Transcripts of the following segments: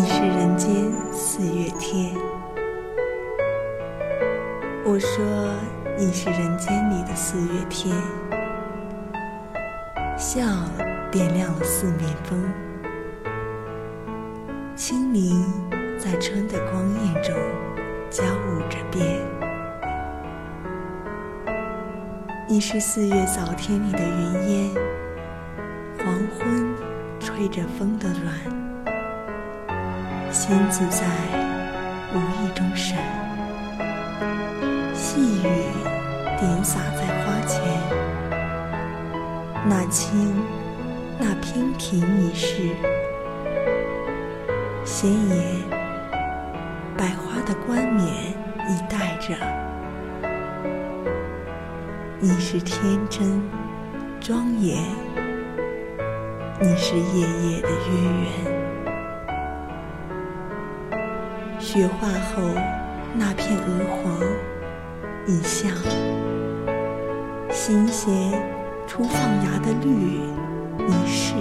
你是人间四月天。我说你是人间里的四月天，笑点亮了四面风，清明在春的光艳中交舞着变。你是四月早天里的云烟，黄昏吹着风的暖。星子在无意中闪。细雨点洒在花前，那青，那娉婷已逝，鲜艳百花的冠冕已戴着。你是天真庄严，你是夜夜的月圆。雪化后那片鹅黄。你像新鲜初放芽的绿，你是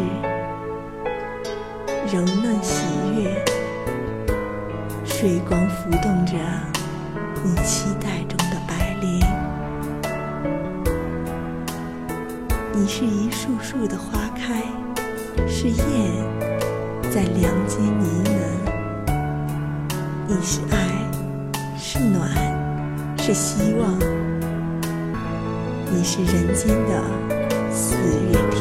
柔嫩喜悦，水光浮动着你期待中的白莲。你是一束束的花开，是燕在梁间呢喃。你是爱，是暖。是希望，你是人间的四月天。